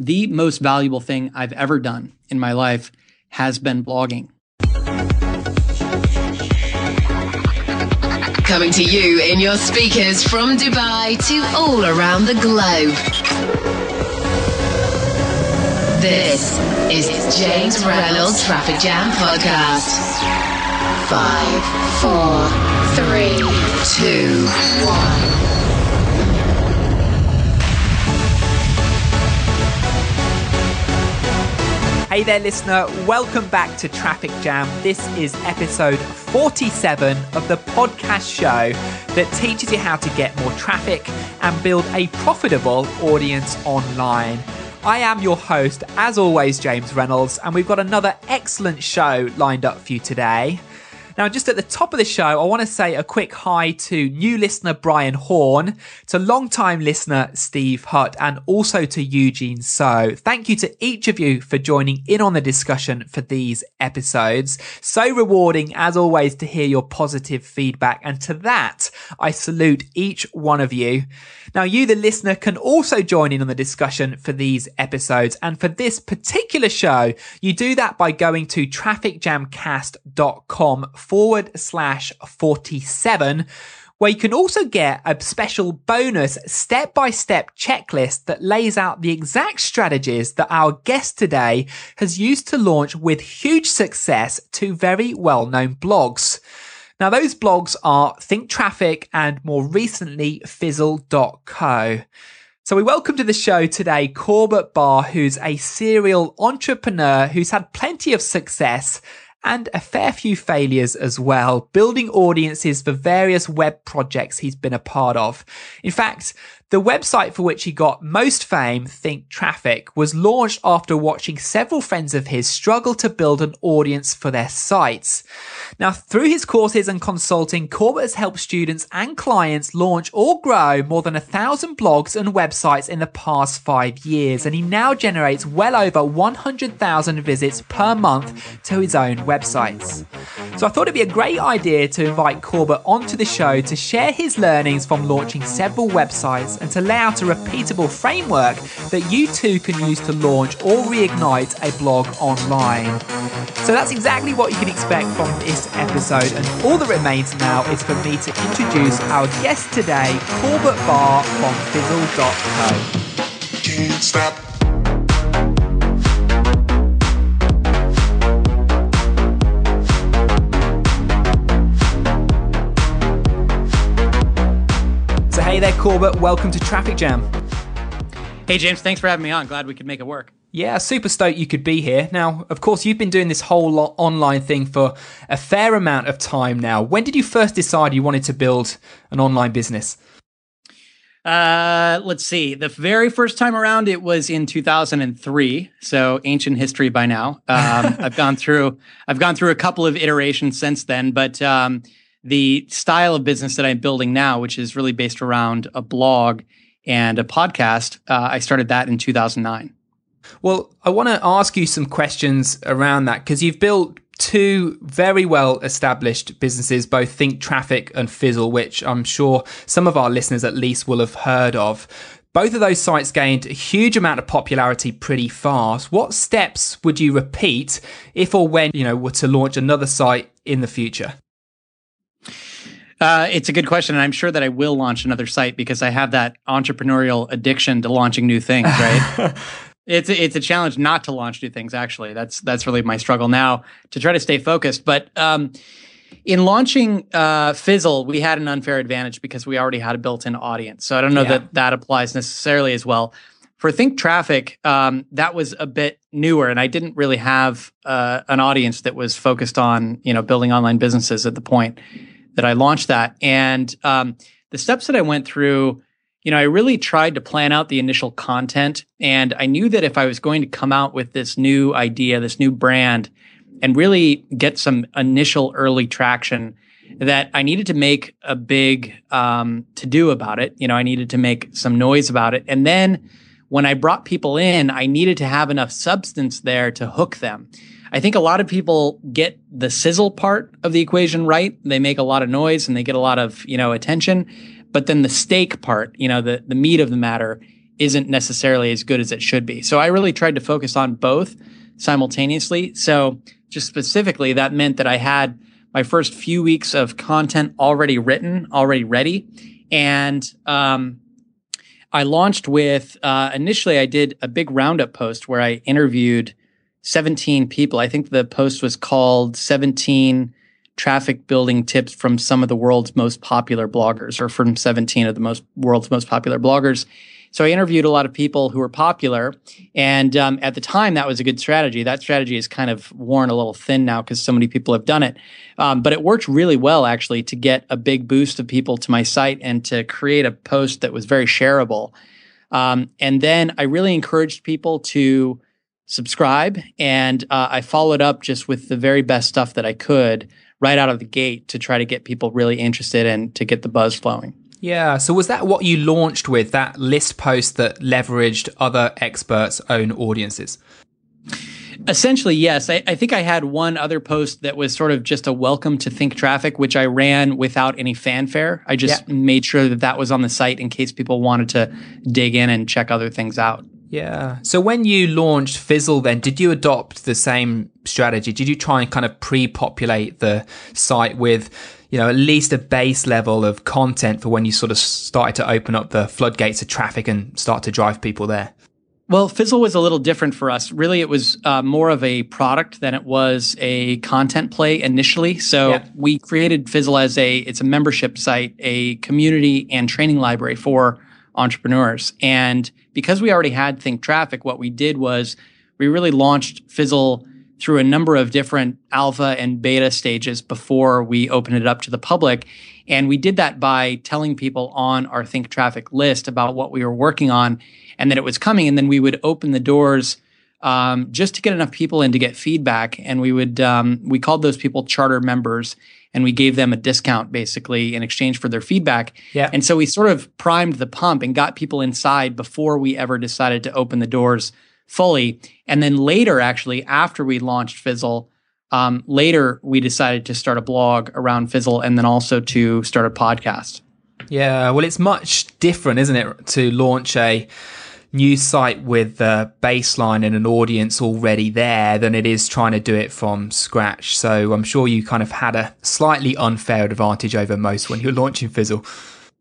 the most valuable thing I've ever done in my life has been blogging. Coming to you in your speakers from Dubai to all around the globe. This is James Reynolds Traffic Jam Podcast. Five, four, three, two, one. Hey there, listener. Welcome back to Traffic Jam. This is episode 47 of the podcast show that teaches you how to get more traffic and build a profitable audience online. I am your host, as always, James Reynolds, and we've got another excellent show lined up for you today. Now, just at the top of the show, I want to say a quick hi to new listener Brian Horn, to long-time listener Steve Hutt, and also to Eugene So. Thank you to each of you for joining in on the discussion for these episodes. So rewarding, as always, to hear your positive feedback. And to that, I salute each one of you. Now, you, the listener, can also join in on the discussion for these episodes. And for this particular show, you do that by going to trafficjamcast.com forward slash 47 where you can also get a special bonus step by step checklist that lays out the exact strategies that our guest today has used to launch with huge success two very well known blogs. Now, those blogs are Think Traffic and more recently Fizzle.co. So we welcome to the show today Corbett Barr, who's a serial entrepreneur who's had plenty of success and a fair few failures as well, building audiences for various web projects he's been a part of. In fact, the website for which he got most fame, Think Traffic, was launched after watching several friends of his struggle to build an audience for their sites. Now, through his courses and consulting, Corbett has helped students and clients launch or grow more than a thousand blogs and websites in the past five years, and he now generates well over 100,000 visits per month to his own websites. So I thought it'd be a great idea to invite Corbett onto the show to share his learnings from launching several websites and to lay out a repeatable framework that you too can use to launch or reignite a blog online. So that's exactly what you can expect from this episode, and all that remains now is for me to introduce our guest today, Corbett Barr from Fizzle.co. Can't stop. Hey there, Corbett. Welcome to Traffic Jam. Hey, James. Thanks for having me on. Glad we could make it work. Yeah, super stoked you could be here. Now, of course, you've been doing this whole online thing for a fair amount of time now. When did you first decide you wanted to build an online business? Uh, let's see. The very first time around, it was in 2003. So ancient history by now. Um, I've gone through. I've gone through a couple of iterations since then, but um, the style of business that I'm building now, which is really based around a blog and a podcast, uh, I started that in 2009. Well, I want to ask you some questions around that because you've built two very well established businesses, both Think Traffic and Fizzle, which I'm sure some of our listeners at least will have heard of. Both of those sites gained a huge amount of popularity pretty fast. What steps would you repeat if or when, you know, were to launch another site in the future? Uh, it's a good question, and I'm sure that I will launch another site because I have that entrepreneurial addiction to launching new things. Right? it's a, it's a challenge not to launch new things. Actually, that's that's really my struggle now to try to stay focused. But um, in launching uh, Fizzle, we had an unfair advantage because we already had a built-in audience. So I don't know yeah. that that applies necessarily as well. For Think Traffic, um, that was a bit newer, and I didn't really have uh, an audience that was focused on you know building online businesses at the point that I launched that. And um, the steps that I went through, you know, I really tried to plan out the initial content. And I knew that if I was going to come out with this new idea, this new brand, and really get some initial early traction, that I needed to make a big um, to do about it. You know, I needed to make some noise about it. And then when I brought people in, I needed to have enough substance there to hook them. I think a lot of people get the sizzle part of the equation right. They make a lot of noise and they get a lot of, you know, attention. But then the steak part, you know, the, the meat of the matter isn't necessarily as good as it should be. So I really tried to focus on both simultaneously. So just specifically, that meant that I had my first few weeks of content already written, already ready. And um, I launched with uh, initially, I did a big roundup post where I interviewed 17 people. I think the post was called 17 traffic building tips from some of the world's most popular bloggers or from 17 of the most world's most popular bloggers. So I interviewed a lot of people who were popular, and um, at the time that was a good strategy. That strategy is kind of worn a little thin now because so many people have done it, um, but it worked really well actually to get a big boost of people to my site and to create a post that was very shareable. Um, and then I really encouraged people to subscribe, and uh, I followed up just with the very best stuff that I could right out of the gate to try to get people really interested and to get the buzz flowing. Yeah. So was that what you launched with that list post that leveraged other experts' own audiences? Essentially, yes. I, I, think I had one other post that was sort of just a welcome to Think Traffic, which I ran without any fanfare. I just yeah. made sure that that was on the site in case people wanted to dig in and check other things out. Yeah. So when you launched Fizzle, then did you adopt the same strategy? Did you try and kind of pre-populate the site with you know, at least a base level of content for when you sort of started to open up the floodgates of traffic and start to drive people there? Well, Fizzle was a little different for us. Really, it was uh, more of a product than it was a content play initially. So yeah. we created Fizzle as a it's a membership site, a community and training library for entrepreneurs. And because we already had Think Traffic, what we did was we really launched Fizzle through a number of different alpha and beta stages before we opened it up to the public. And we did that by telling people on our Think Traffic list about what we were working on and that it was coming. And then we would open the doors um, just to get enough people in to get feedback. And we would, um, we called those people charter members and we gave them a discount basically in exchange for their feedback. Yeah. And so we sort of primed the pump and got people inside before we ever decided to open the doors fully. And then later, actually, after we launched Fizzle, um, later we decided to start a blog around Fizzle and then also to start a podcast. Yeah, well, it's much different, isn't it, to launch a new site with a baseline and an audience already there than it is trying to do it from scratch. So I'm sure you kind of had a slightly unfair advantage over most when you're launching Fizzle.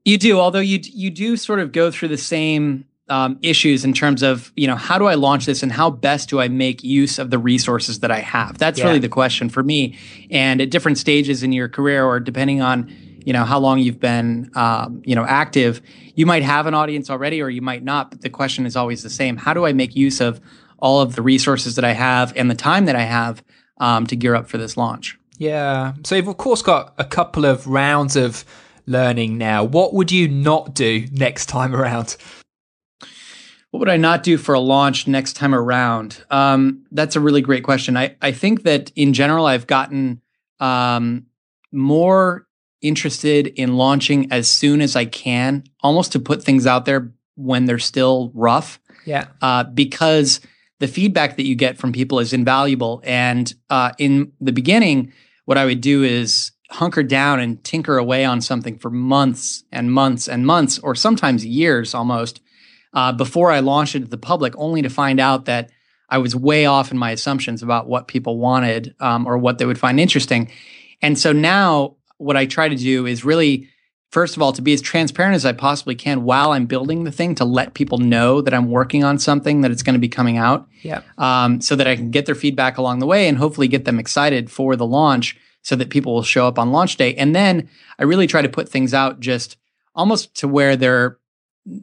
You do, although you you do sort of go through the same um, issues in terms of you know how do I launch this and how best do I make use of the resources that I have. That's yeah. really the question for me. And at different stages in your career, or depending on you know how long you've been um, you know active, you might have an audience already, or you might not. But the question is always the same: How do I make use of all of the resources that I have and the time that I have um, to gear up for this launch? Yeah. So you've of course got a couple of rounds of learning now. What would you not do next time around? What would I not do for a launch next time around? Um, that's a really great question. I, I think that in general, I've gotten um, more interested in launching as soon as I can, almost to put things out there when they're still rough. Yeah. Uh, because the feedback that you get from people is invaluable. And uh, in the beginning, what I would do is hunker down and tinker away on something for months and months and months, or sometimes years almost, uh, before I launched it to the public, only to find out that I was way off in my assumptions about what people wanted um, or what they would find interesting. And so now, what I try to do is really, first of all, to be as transparent as I possibly can while I'm building the thing to let people know that I'm working on something that it's going to be coming out. Yeah. Um, so that I can get their feedback along the way and hopefully get them excited for the launch so that people will show up on launch day. And then I really try to put things out just almost to where they're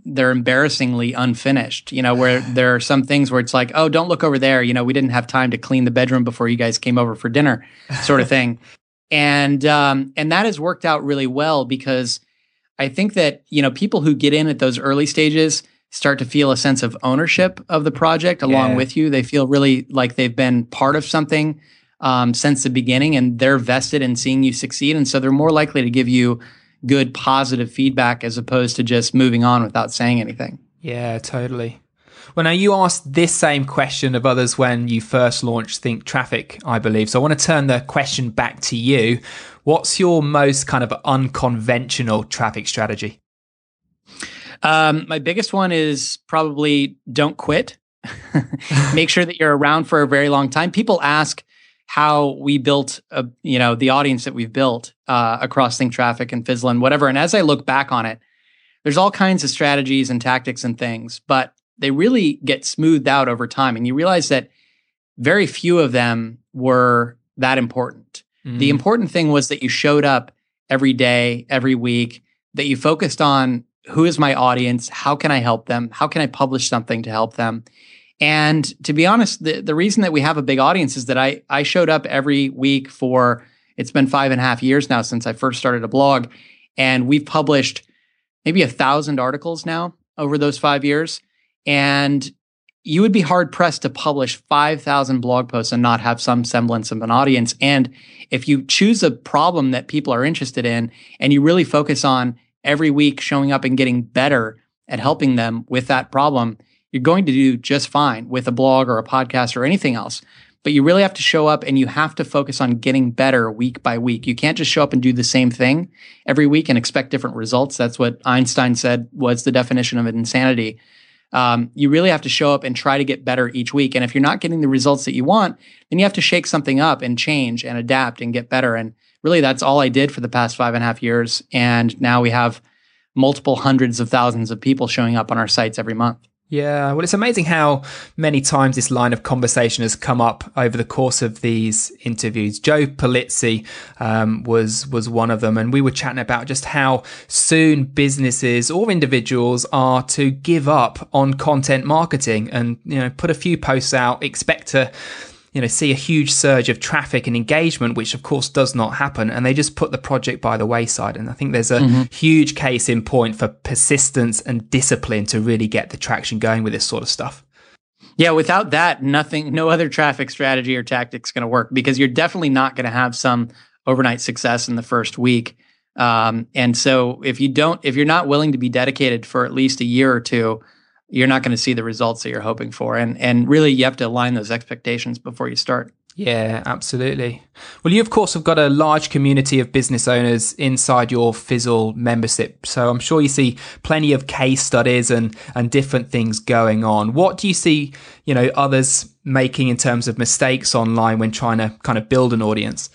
they're embarrassingly unfinished. You know, where there are some things where it's like, oh, don't look over there. You know, we didn't have time to clean the bedroom before you guys came over for dinner, sort of thing. and um, and that has worked out really well because I think that you know people who get in at those early stages start to feel a sense of ownership of the project along yeah. with you. They feel really like they've been part of something um, since the beginning, and they're vested in seeing you succeed, and so they're more likely to give you good positive feedback as opposed to just moving on without saying anything. Yeah, totally. Well, now you asked this same question of others when you first launched Think Traffic, I believe. So I want to turn the question back to you. What's your most kind of unconventional traffic strategy? Um, my biggest one is probably don't quit. Make sure that you're around for a very long time. People ask how we built, a, you know, the audience that we've built uh, across Think Traffic and Fizzle and whatever. And as I look back on it, there's all kinds of strategies and tactics and things, but they really get smoothed out over time. And you realize that very few of them were that important. Mm. The important thing was that you showed up every day, every week, that you focused on who is my audience? How can I help them? How can I publish something to help them? And to be honest, the, the reason that we have a big audience is that I, I showed up every week for, it's been five and a half years now since I first started a blog. And we've published maybe a thousand articles now over those five years. And you would be hard pressed to publish 5,000 blog posts and not have some semblance of an audience. And if you choose a problem that people are interested in and you really focus on every week showing up and getting better at helping them with that problem, you're going to do just fine with a blog or a podcast or anything else. But you really have to show up and you have to focus on getting better week by week. You can't just show up and do the same thing every week and expect different results. That's what Einstein said was the definition of insanity um, you really have to show up and try to get better each week. And if you're not getting the results that you want, then you have to shake something up and change and adapt and get better. And really, that's all I did for the past five and a half years. And now we have multiple hundreds of thousands of people showing up on our sites every month. Yeah, well, it's amazing how many times this line of conversation has come up over the course of these interviews. Joe Pulizzi um, was was one of them, and we were chatting about just how soon businesses or individuals are to give up on content marketing and you know put a few posts out, expect to you know see a huge surge of traffic and engagement which of course does not happen and they just put the project by the wayside and i think there's a mm-hmm. huge case in point for persistence and discipline to really get the traction going with this sort of stuff yeah, without that, nothing, no other traffic strategy or tactics going to work because you're definitely not going to have some overnight success in the first week. Um, and so, if you don't, if you're not willing to be dedicated for at least a year or two, you're not going to see the results that you're hoping for. And and really, you have to align those expectations before you start. Yeah, absolutely. Well, you of course have got a large community of business owners inside your Fizzle membership, so I'm sure you see plenty of case studies and and different things going on. What do you see, you know, others making in terms of mistakes online when trying to kind of build an audience?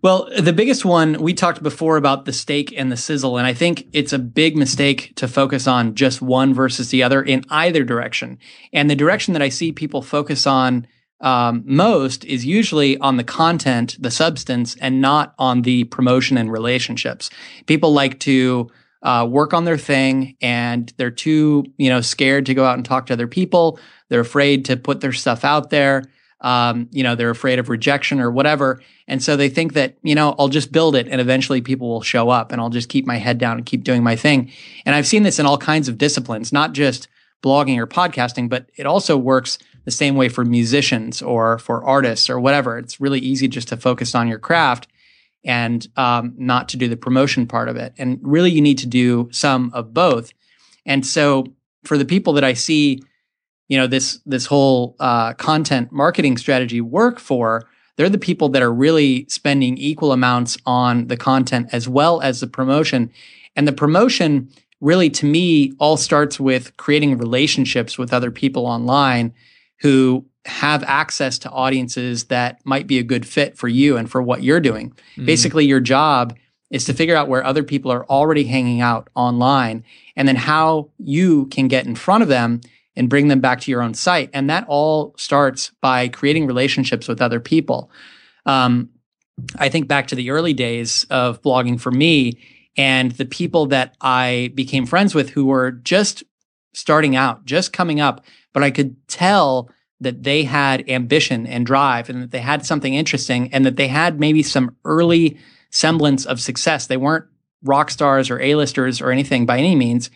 Well, the biggest one we talked before about the steak and the sizzle, and I think it's a big mistake to focus on just one versus the other in either direction. And the direction that I see people focus on um, most is usually on the content, the substance, and not on the promotion and relationships. People like to uh, work on their thing, and they're too, you know, scared to go out and talk to other people. They're afraid to put their stuff out there um, you know, they're afraid of rejection or whatever. And so they think that, you know, I'll just build it and eventually people will show up and I'll just keep my head down and keep doing my thing. And I've seen this in all kinds of disciplines, not just blogging or podcasting, but it also works the same way for musicians or for artists or whatever. It's really easy just to focus on your craft and um, not to do the promotion part of it. And really, you need to do some of both. And so for the people that I see you know this this whole uh, content marketing strategy work for they're the people that are really spending equal amounts on the content as well as the promotion and the promotion really to me all starts with creating relationships with other people online who have access to audiences that might be a good fit for you and for what you're doing mm. basically your job is to figure out where other people are already hanging out online and then how you can get in front of them and bring them back to your own site. And that all starts by creating relationships with other people. Um, I think back to the early days of blogging for me and the people that I became friends with who were just starting out, just coming up, but I could tell that they had ambition and drive and that they had something interesting and that they had maybe some early semblance of success. They weren't rock stars or A-listers or anything by any means,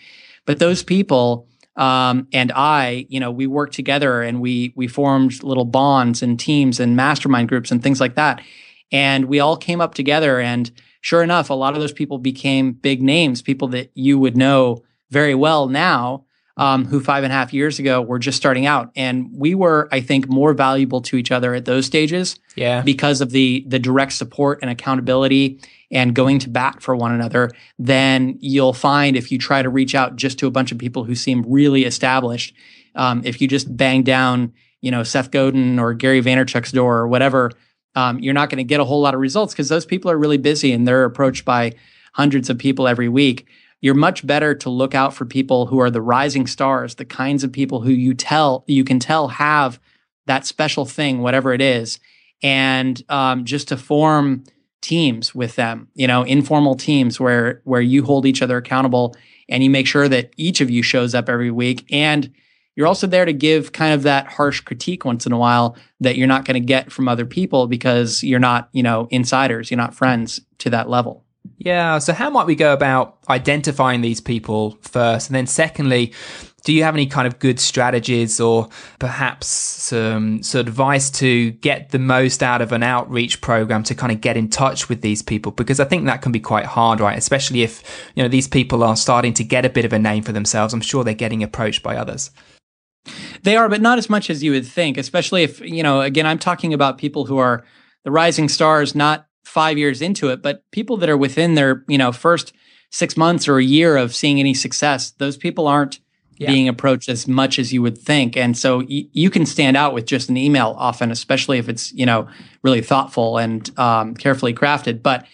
but those people um, and I, you know, we worked together and we we formed little bonds and teams and mastermind groups and things like that. And we all came up together. And sure enough, a lot of those people became big names, people that you would know very well now. Um, who five and a half years ago were just starting out, and we were, I think, more valuable to each other at those stages. Yeah, because of the the direct support and accountability and going to bat for one another than you'll find if you try to reach out just to a bunch of people who seem really established. Um, if you just bang down, you know, Seth Godin or Gary Vaynerchuk's door or whatever, um, you're not going to get a whole lot of results because those people are really busy and they're approached by hundreds of people every week you're much better to look out for people who are the rising stars, the kinds of people who you tell you can tell have that special thing, whatever it is, and um, just to form teams with them, you know, informal teams where where you hold each other accountable and you make sure that each of you shows up every week and you're also there to give kind of that harsh critique once in a while that you're not going to get from other people because you're not, you know, insiders, you're not friends to that level. Yeah. So, how might we go about identifying these people first? And then, secondly, do you have any kind of good strategies or perhaps some, some advice to get the most out of an outreach program to kind of get in touch with these people? Because I think that can be quite hard, right? Especially if, you know, these people are starting to get a bit of a name for themselves. I'm sure they're getting approached by others. They are, but not as much as you would think, especially if, you know, again, I'm talking about people who are the rising stars, not five years into it, but people that are within their, you know, first six months or a year of seeing any success, those people aren't yeah. being approached as much as you would think. And so y- you can stand out with just an email often, especially if it's, you know, really thoughtful and um, carefully crafted. But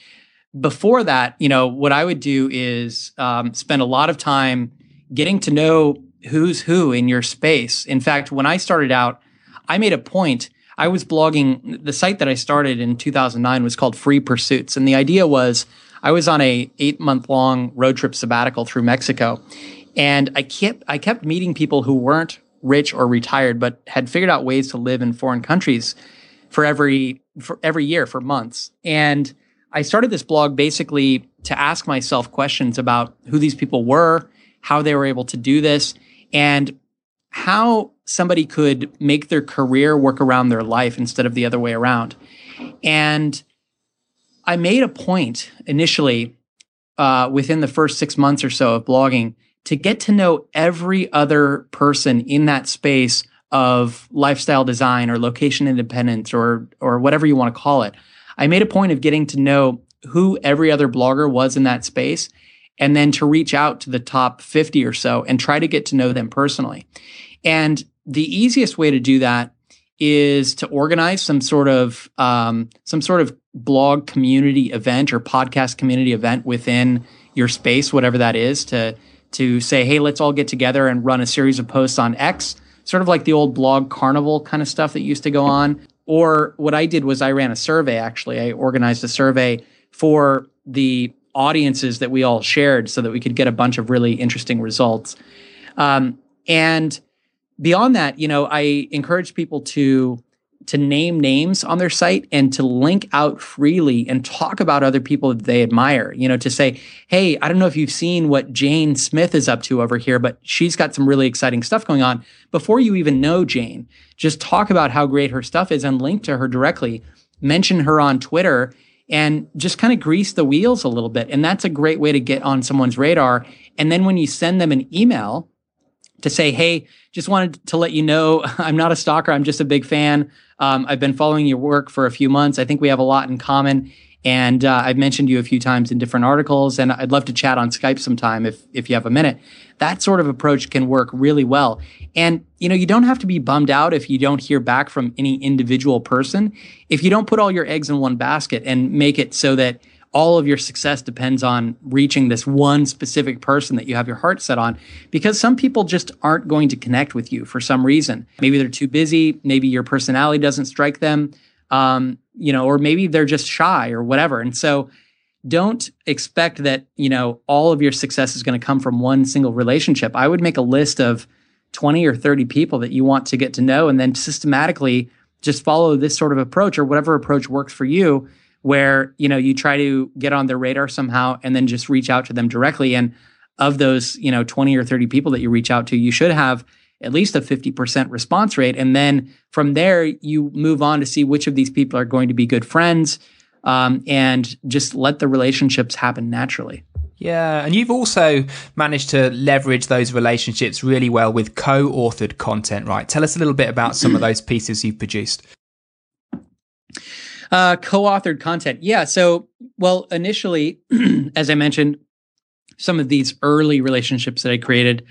before that, you know, what I would do is um, spend a lot of time getting to know who's who in your space. In fact, when I started out, I made a point I was blogging. The site that I started in 2009 was called Free Pursuits, and the idea was I was on a eight month long road trip sabbatical through Mexico, and I kept I kept meeting people who weren't rich or retired, but had figured out ways to live in foreign countries for every for every year for months. And I started this blog basically to ask myself questions about who these people were, how they were able to do this, and how somebody could make their career work around their life instead of the other way around. And I made a point initially uh, within the first six months or so of blogging to get to know every other person in that space of lifestyle design or location independence or or whatever you want to call it. I made a point of getting to know who every other blogger was in that space and then to reach out to the top 50 or so and try to get to know them personally. And the easiest way to do that is to organize some sort of um, some sort of blog community event or podcast community event within your space, whatever that is, to to say, hey, let's all get together and run a series of posts on X, sort of like the old blog carnival kind of stuff that used to go on. Or what I did was I ran a survey. Actually, I organized a survey for the audiences that we all shared, so that we could get a bunch of really interesting results. Um, and beyond that, you know, I encourage people to to name names on their site and to link out freely and talk about other people that they admire. You know, to say, hey, I don't know if you've seen what Jane Smith is up to over here, but she's got some really exciting stuff going on. Before you even know Jane, just talk about how great her stuff is and link to her directly. Mention her on Twitter and just kind of grease the wheels a little bit. And that's a great way to get on someone's radar. And then when you send them an email, to say, hey, just wanted to let you know I'm not a stalker. I'm just a big fan. Um, I've been following your work for a few months. I think we have a lot in common. And uh, I've mentioned you a few times in different articles, and I'd love to chat on Skype sometime if if you have a minute. That sort of approach can work really well. And you know, you don't have to be bummed out if you don't hear back from any individual person. If you don't put all your eggs in one basket and make it so that all of your success depends on reaching this one specific person that you have your heart set on because some people just aren't going to connect with you for some reason. Maybe they're too busy, maybe your personality doesn't strike them, um, you know, or maybe they're just shy or whatever. And so don't expect that, you know, all of your success is going to come from one single relationship. I would make a list of 20 or 30 people that you want to get to know and then systematically just follow this sort of approach or whatever approach works for you where you know you try to get on their radar somehow and then just reach out to them directly and of those you know 20 or 30 people that you reach out to you should have at least a 50% response rate and then from there you move on to see which of these people are going to be good friends um, and just let the relationships happen naturally Yeah, and you've also managed to leverage those relationships really well with co authored content, right? Tell us a little bit about some of those pieces you've produced. Uh, co authored content. Yeah. So, well, initially, as I mentioned, some of these early relationships that I created,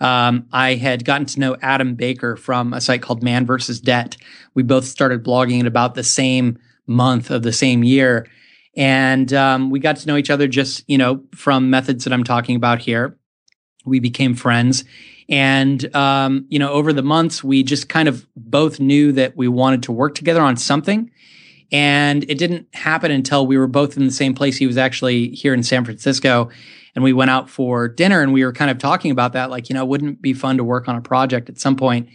um, I had gotten to know Adam Baker from a site called Man versus Debt. We both started blogging at about the same month of the same year. And um, we got to know each other just, you know, from methods that I'm talking about here. We became friends. And, um, you know, over the months, we just kind of both knew that we wanted to work together on something. And it didn't happen until we were both in the same place. He was actually here in San Francisco and we went out for dinner and we were kind of talking about that like you know wouldn't it be fun to work on a project at some point?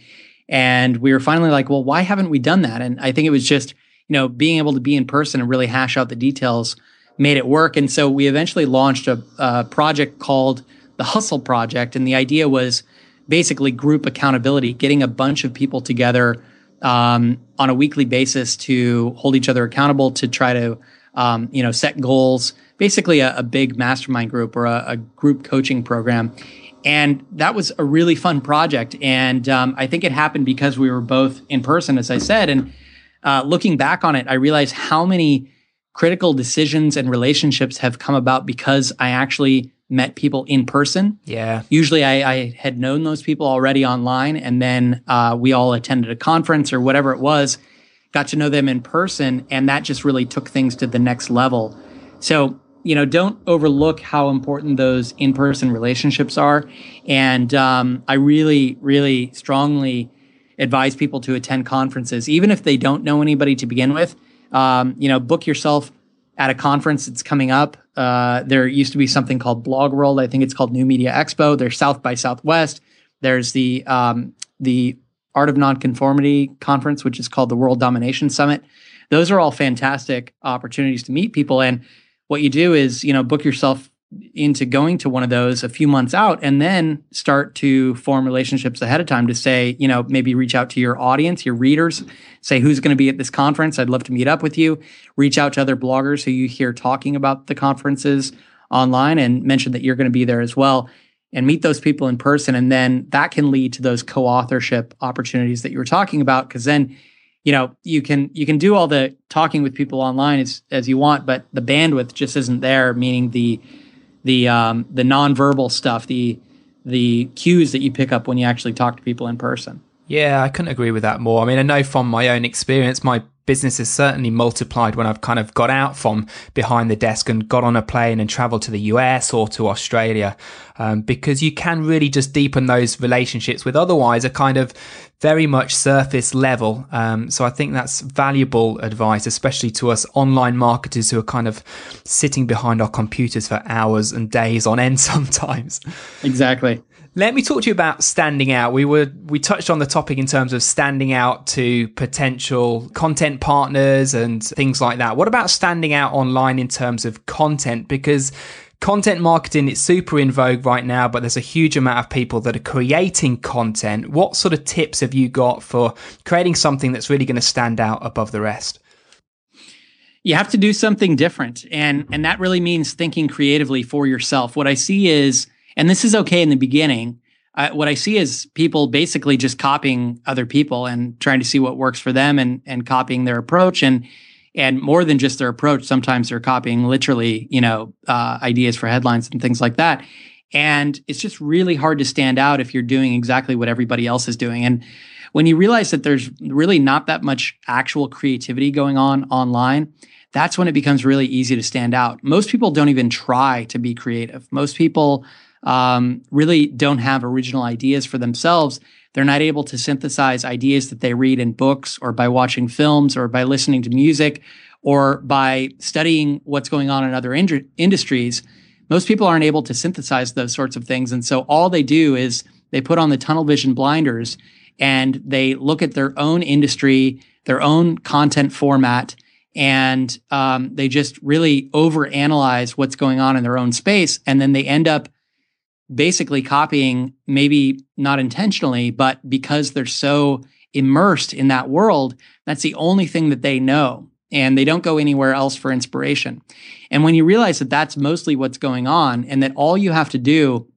And we were finally like well why haven't we done that? And i think it was just you know being able to be in person and really hash out the details made it work. And so we eventually launched a, a project called the hustle project. And the idea was basically group accountability getting a bunch of people together um, on a weekly basis to hold each other accountable to try to um, you know set goals basically a, a big mastermind group or a, a, group coaching program. And that was a really fun project. And um, I think it happened because we were both in person, as I said. And uh, looking back on it, I realized how many critical decisions and relationships have come about because I actually met people in person. Yeah. Usually I, I had known those people already online, and then uh, we all attended a conference or whatever it was, got to know them in person, and that just really took things to the next level. So you know, don't overlook how important those in person relationships are. And um, I really, really strongly advise people to attend conferences, even if they don't know anybody to begin with. Um, you know, book yourself at a conference that's coming up. Uh, there used to be something called Blog World. I think it's called New Media Expo. There's South by Southwest. There's the um, the Art of Nonconformity conference, which is called the World Domination Summit. Those are all fantastic opportunities to meet people. And what you do is, you know, book yourself into going to one of those a few months out and then start to form relationships ahead of time to say, you know, maybe reach out to your audience, your readers, say who's going to be at this conference. I'd love to meet up with you. Reach out to other bloggers who you hear talking about the conferences online and mention that you're going to be there as well and meet those people in person. And then that can lead to those co authorship opportunities that you were talking about. Cause then you know you can you can do all the talking with people online as as you want but the bandwidth just isn't there meaning the the um the nonverbal stuff the the cues that you pick up when you actually talk to people in person yeah i couldn't agree with that more i mean i know from my own experience my business has certainly multiplied when I've kind of got out from behind the desk and got on a plane and traveled to the US or to Australia, um, because you can really just deepen those relationships with otherwise a kind of very much surface level. Um, so I think that's valuable advice, especially to us online marketers who are kind of sitting behind our computers for hours and days on end sometimes. Exactly. Let me talk to you about standing out. We were we touched on the topic in terms of standing out to potential content partners and things like that. What about standing out online in terms of content? Because content marketing is super in vogue right now, but there's a huge amount of people that are creating content. What sort of tips have you got for creating something that's really going to stand out above the rest? You have to do something different. And and that really means thinking creatively for yourself. What I see is and this is okay in the beginning. Uh, what I see is people basically just copying other people and trying to see what works for them and and copying their approach and and more than just their approach. Sometimes they're copying literally, you know, uh, ideas for headlines and things like that. And it's just really hard to stand out if you're doing exactly what everybody else is doing. And when you realize that there's really not that much actual creativity going on online, that's when it becomes really easy to stand out. Most people don't even try to be creative. Most people um, really don't have original ideas for themselves. They're not able to synthesize ideas that they read in books or by watching films or by listening to music or by studying what's going on in other ind- industries. Most people aren't able to synthesize those sorts of things. And so all they do is they put on the tunnel vision blinders and they look at their own industry, their own content format, and um, they just really overanalyze what's going on in their own space. And then they end up basically copying, maybe not intentionally, but because they're so immersed in that world, that's the only thing that they know. and they don't go anywhere else for inspiration. And when you realize that that's mostly what's going on and that all you have to do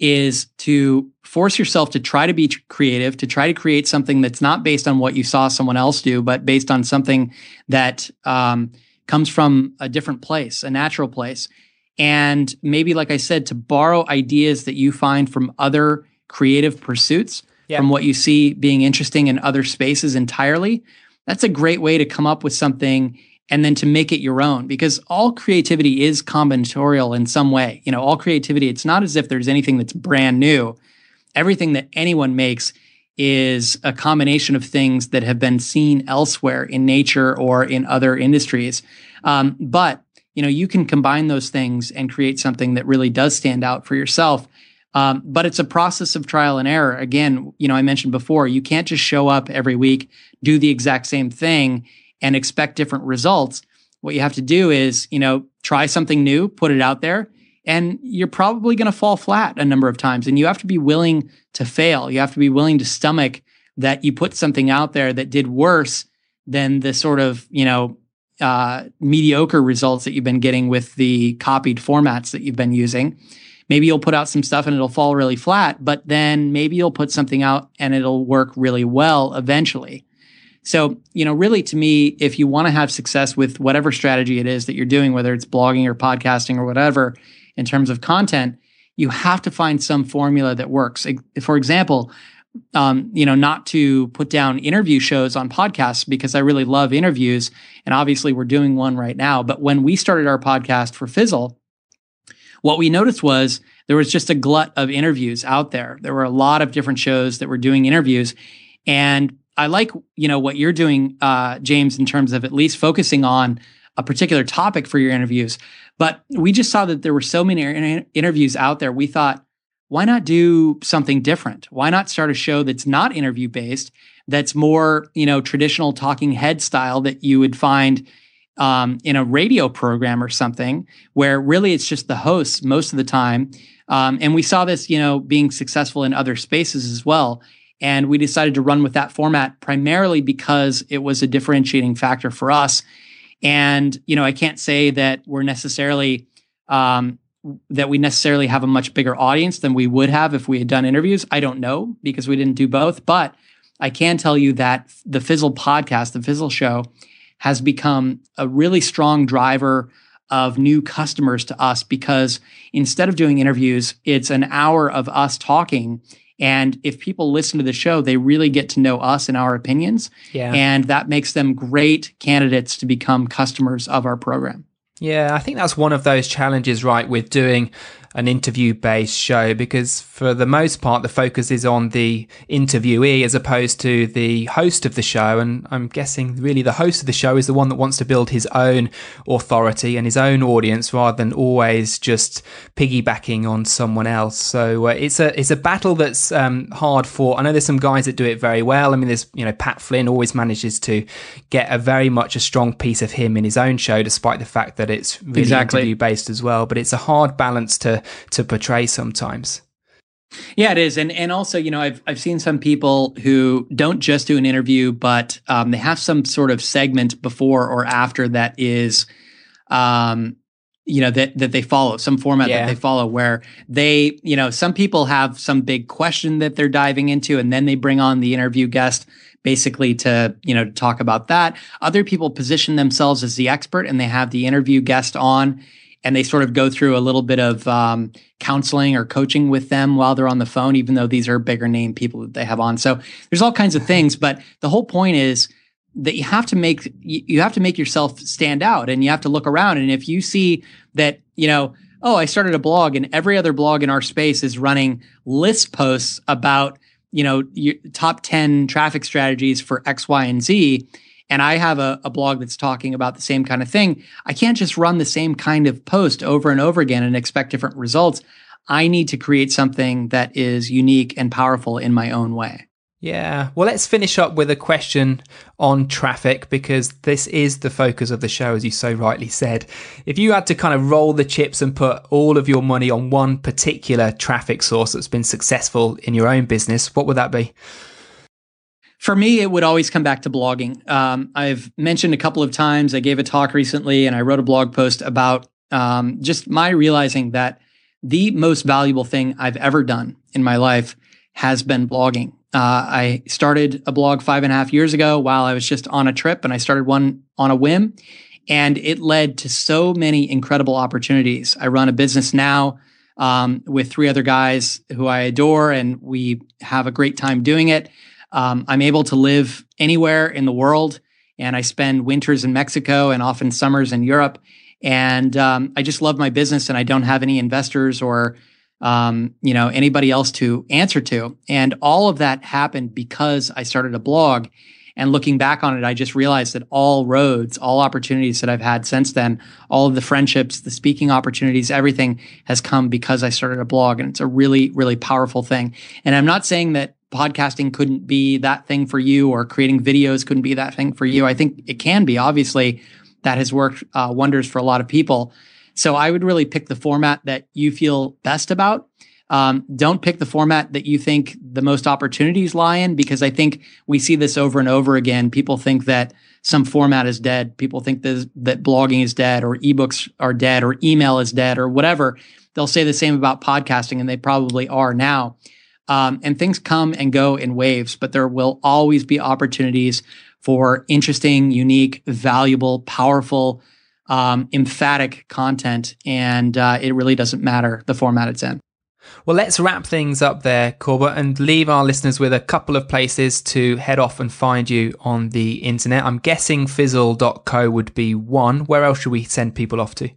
is to force yourself to try to be creative, to try to create something that's not based on what you saw someone else do, but based on something that um, comes from a different place, a natural place. And maybe, like I said, to borrow ideas that you find from other creative pursuits, yep. from what you see being interesting in other spaces entirely. That's a great way to come up with something and then to make it your own because all creativity is combinatorial in some way. You know, all creativity, it's not as if there's anything that's brand new. Everything that anyone makes is a combination of things that have been seen elsewhere in nature or in other industries. Um, but you know, you can combine those things and create something that really does stand out for yourself. Um, but it's a process of trial and error. Again, you know, I mentioned before, you can't just show up every week, do the exact same thing, and expect different results. What you have to do is, you know, try something new, put it out there, and you're probably going to fall flat a number of times. And you have to be willing to fail. You have to be willing to stomach that you put something out there that did worse than the sort of, you know, uh, mediocre results that you've been getting with the copied formats that you've been using. Maybe you'll put out some stuff and it'll fall really flat, but then maybe you'll put something out and it'll work really well eventually. So, you know, really to me, if you want to have success with whatever strategy it is that you're doing, whether it's blogging or podcasting or whatever, in terms of content, you have to find some formula that works. For example, um, you know, not to put down interview shows on podcasts because I really love interviews. And obviously, we're doing one right now. But when we started our podcast for Fizzle, what we noticed was there was just a glut of interviews out there. There were a lot of different shows that were doing interviews. And I like, you know, what you're doing, uh, James, in terms of at least focusing on a particular topic for your interviews. But we just saw that there were so many inter- interviews out there. We thought, why not do something different? Why not start a show that's not interview based, that's more, you know, traditional talking head style that you would find um, in a radio program or something, where really it's just the hosts most of the time. Um, and we saw this, you know, being successful in other spaces as well. And we decided to run with that format primarily because it was a differentiating factor for us. And, you know, I can't say that we're necessarily, um, that we necessarily have a much bigger audience than we would have if we had done interviews. I don't know because we didn't do both. But I can tell you that the Fizzle podcast, the Fizzle show, has become a really strong driver of new customers to us because instead of doing interviews, it's an hour of us talking and if people listen to the show, they really get to know us and our opinions. Yeah. And that makes them great candidates to become customers of our program. Yeah, I think that's one of those challenges, right, with doing an interview based show because for the most part the focus is on the interviewee as opposed to the host of the show. And I'm guessing really the host of the show is the one that wants to build his own authority and his own audience rather than always just piggybacking on someone else. So uh, it's a it's a battle that's um, hard for I know there's some guys that do it very well. I mean there's you know Pat Flynn always manages to get a very much a strong piece of him in his own show despite the fact that it's really exactly. interview based as well. But it's a hard balance to to portray sometimes. Yeah, it is, and and also, you know, I've I've seen some people who don't just do an interview, but um, they have some sort of segment before or after that is, um, you know, that that they follow some format yeah. that they follow, where they, you know, some people have some big question that they're diving into, and then they bring on the interview guest basically to you know talk about that. Other people position themselves as the expert, and they have the interview guest on and they sort of go through a little bit of um, counseling or coaching with them while they're on the phone, even though these are bigger name people that they have on. So there's all kinds of things, but the whole point is that you have to make you have to make yourself stand out, and you have to look around. And if you see that, you know, oh, I started a blog, and every other blog in our space is running list posts about you know top 10 traffic strategies for x y and z and I have a, a, blog that's talking about the same kind of thing, I can't just run the same kind of post over and over again and expect different results. I need to create something that is unique and powerful in my own way. Yeah. Well, let's finish up with a question on traffic because this is the focus of the show, as you so rightly said. If you had to kind of roll the chips and put all of your money on one particular traffic source that's been successful in your own business, what would that be? For me, it would always come back to blogging. Um, I've mentioned a couple of times, I gave a talk recently and I wrote a blog post about um, just my realizing that the most valuable thing I've ever done in my life has been blogging. Uh, I started a blog five and a half years ago while I was just on a trip, and I started one on a whim. And it led to so many incredible opportunities. I run a business now um, with three other guys who I adore, and we have a great time doing it. Um, I'm able to live anywhere in the world, and I spend winters in Mexico and often summers in Europe. And um, I just love my business, and I don't have any investors or um, you know, anybody else to answer to. And all of that happened because I started a blog. And looking back on it, I just realized that all roads, all opportunities that I've had since then, all of the friendships, the speaking opportunities, everything has come because I started a blog. And it's a really, really powerful thing. And I'm not saying that podcasting couldn't be that thing for you or creating videos couldn't be that thing for you. I think it can be. Obviously, that has worked uh, wonders for a lot of people. So I would really pick the format that you feel best about. Um, don't pick the format that you think the most opportunities lie in, because I think we see this over and over again. People think that some format is dead. People think that, that blogging is dead, or ebooks are dead, or email is dead, or whatever. They'll say the same about podcasting, and they probably are now. Um, and things come and go in waves, but there will always be opportunities for interesting, unique, valuable, powerful um, emphatic content, and uh, it really doesn't matter the format it's in. Well, let's wrap things up there, Corbett, and leave our listeners with a couple of places to head off and find you on the internet. I'm guessing fizzle.co would be one. Where else should we send people off to?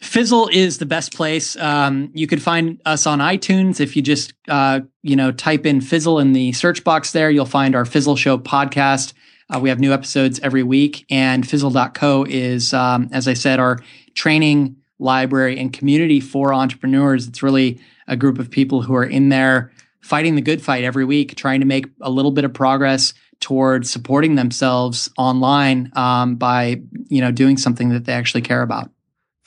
Fizzle is the best place. Um, you could find us on iTunes if you just uh, you know type in Fizzle in the search box there. You'll find our Fizzle Show podcast. Uh, we have new episodes every week, and Fizzle.co is, um, as I said, our training library and community for entrepreneurs. It's really a group of people who are in there fighting the good fight every week, trying to make a little bit of progress towards supporting themselves online um, by you know doing something that they actually care about.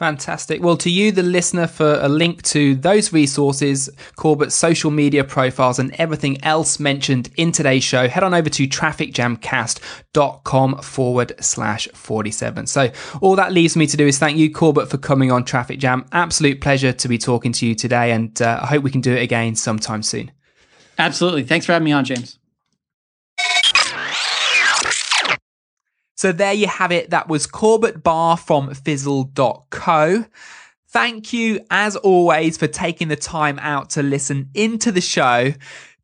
Fantastic. Well, to you, the listener, for a link to those resources, Corbett's social media profiles, and everything else mentioned in today's show, head on over to trafficjamcast.com forward slash 47. So, all that leaves me to do is thank you, Corbett, for coming on Traffic Jam. Absolute pleasure to be talking to you today, and uh, I hope we can do it again sometime soon. Absolutely. Thanks for having me on, James. So there you have it. That was Corbett Barr from Fizzle.co. Thank you, as always, for taking the time out to listen into the show.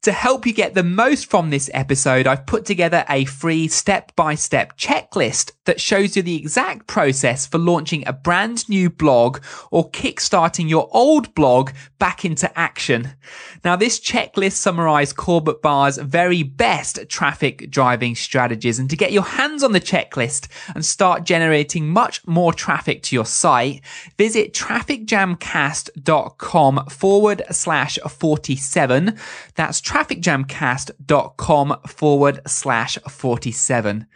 To help you get the most from this episode, I've put together a free step by step checklist that shows you the exact process for launching a brand new blog or kickstarting your old blog back into action. Now, this checklist summarized Corbett Barr's very best traffic driving strategies. And to get your hands on the checklist and start generating much more traffic to your site, visit trafficjamcast.com forward slash 47. That's trafficjamcast.com forward slash 47.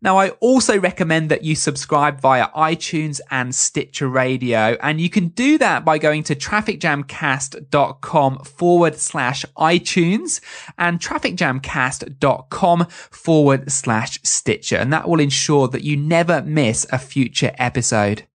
Now, I also recommend that you subscribe via iTunes and Stitcher Radio, and you can do that by going to trafficjamcast.com forward slash iTunes and trafficjamcast.com forward slash Stitcher, and that will ensure that you never miss a future episode.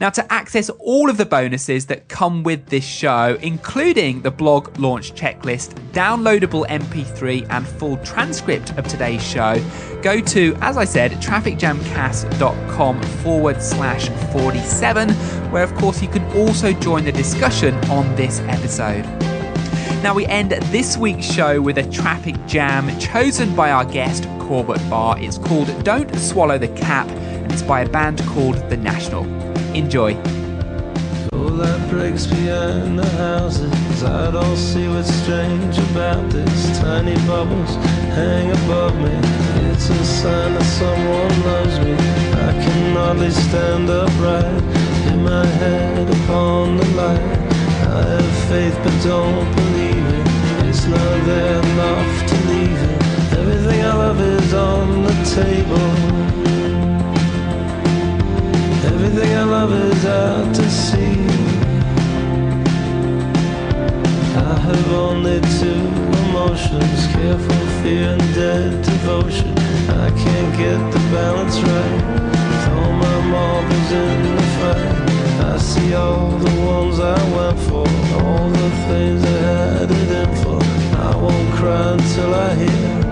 Now, to access all of the bonuses that come with this show, including the blog launch checklist, downloadable MP3, and full transcript of today's show, go to, as I said, trafficjamcast.com forward slash 47, where of course you can also join the discussion on this episode. Now, we end this week's show with a traffic jam chosen by our guest, Corbett Barr. It's called Don't Swallow the Cap, it's by a band called The National. Enjoy. That breaks behind the houses. I don't see what's strange about this. Tiny bubbles hang above me. It's a sign that someone loves me. I can hardly stand upright. My head upon the light. I have faith but don't believe it. It's not there enough to leave it. Everything I love is on the table. Everything I love is out to sea. I have only two emotions careful fear and dead devotion. I can't get the balance right. All my marbles in the fight. I see all the ones I went for, all the things I had it in for. I won't cry until I hear,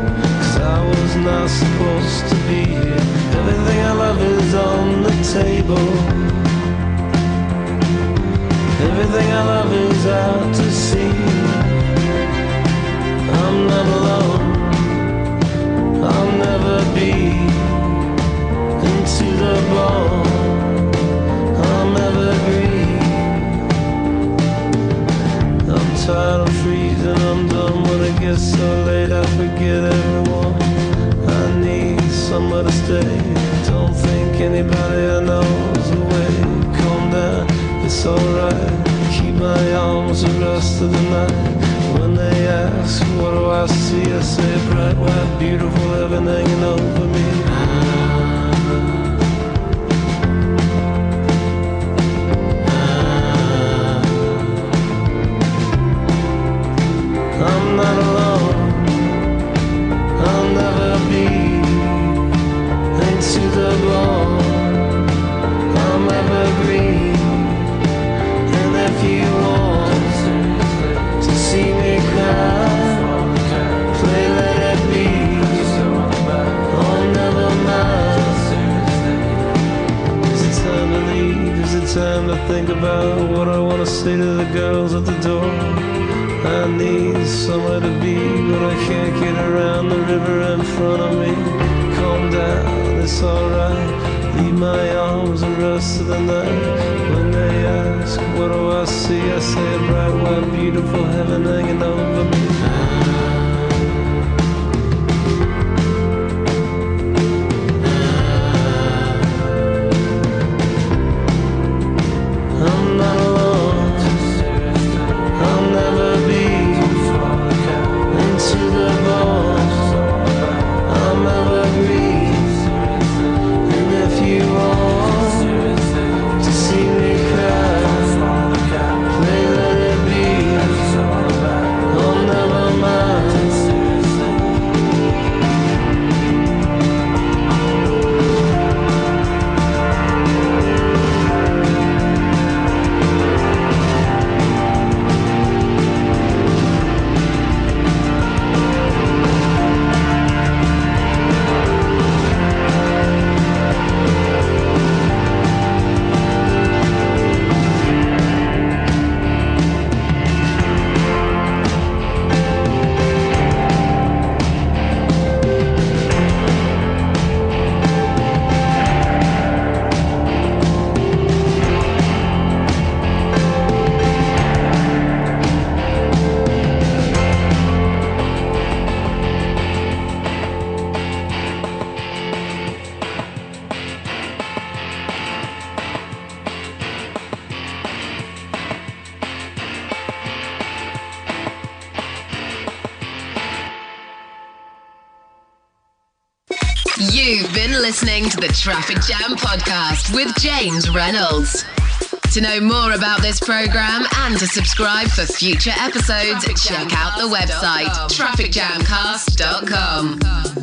cause I was not supposed to be here. Everything I love is on table. Everything I love is out to sea. I'm not alone. I'll never be into the bone. I'm evergreen. I'm tired of freezing. I'm done when it gets so late. I forget everyone. I need somewhere to stay. Don't think anybody I know's away. Calm down, it's alright. Keep my arms the rest of the night. When they ask, what do I see? I say bright, white, beautiful heaven hanging over me. Think about what I want to say to the girls at the door? I need somewhere to be, but I can't get around the river in front of me. Calm down, it's alright. Leave my arms the rest of the night. When they ask, what do I see? I say a bright, white, beautiful heaven hanging over me. Traffic Jam Podcast with James Reynolds. To know more about this program and to subscribe for future episodes, check out the website trafficjamcast.com.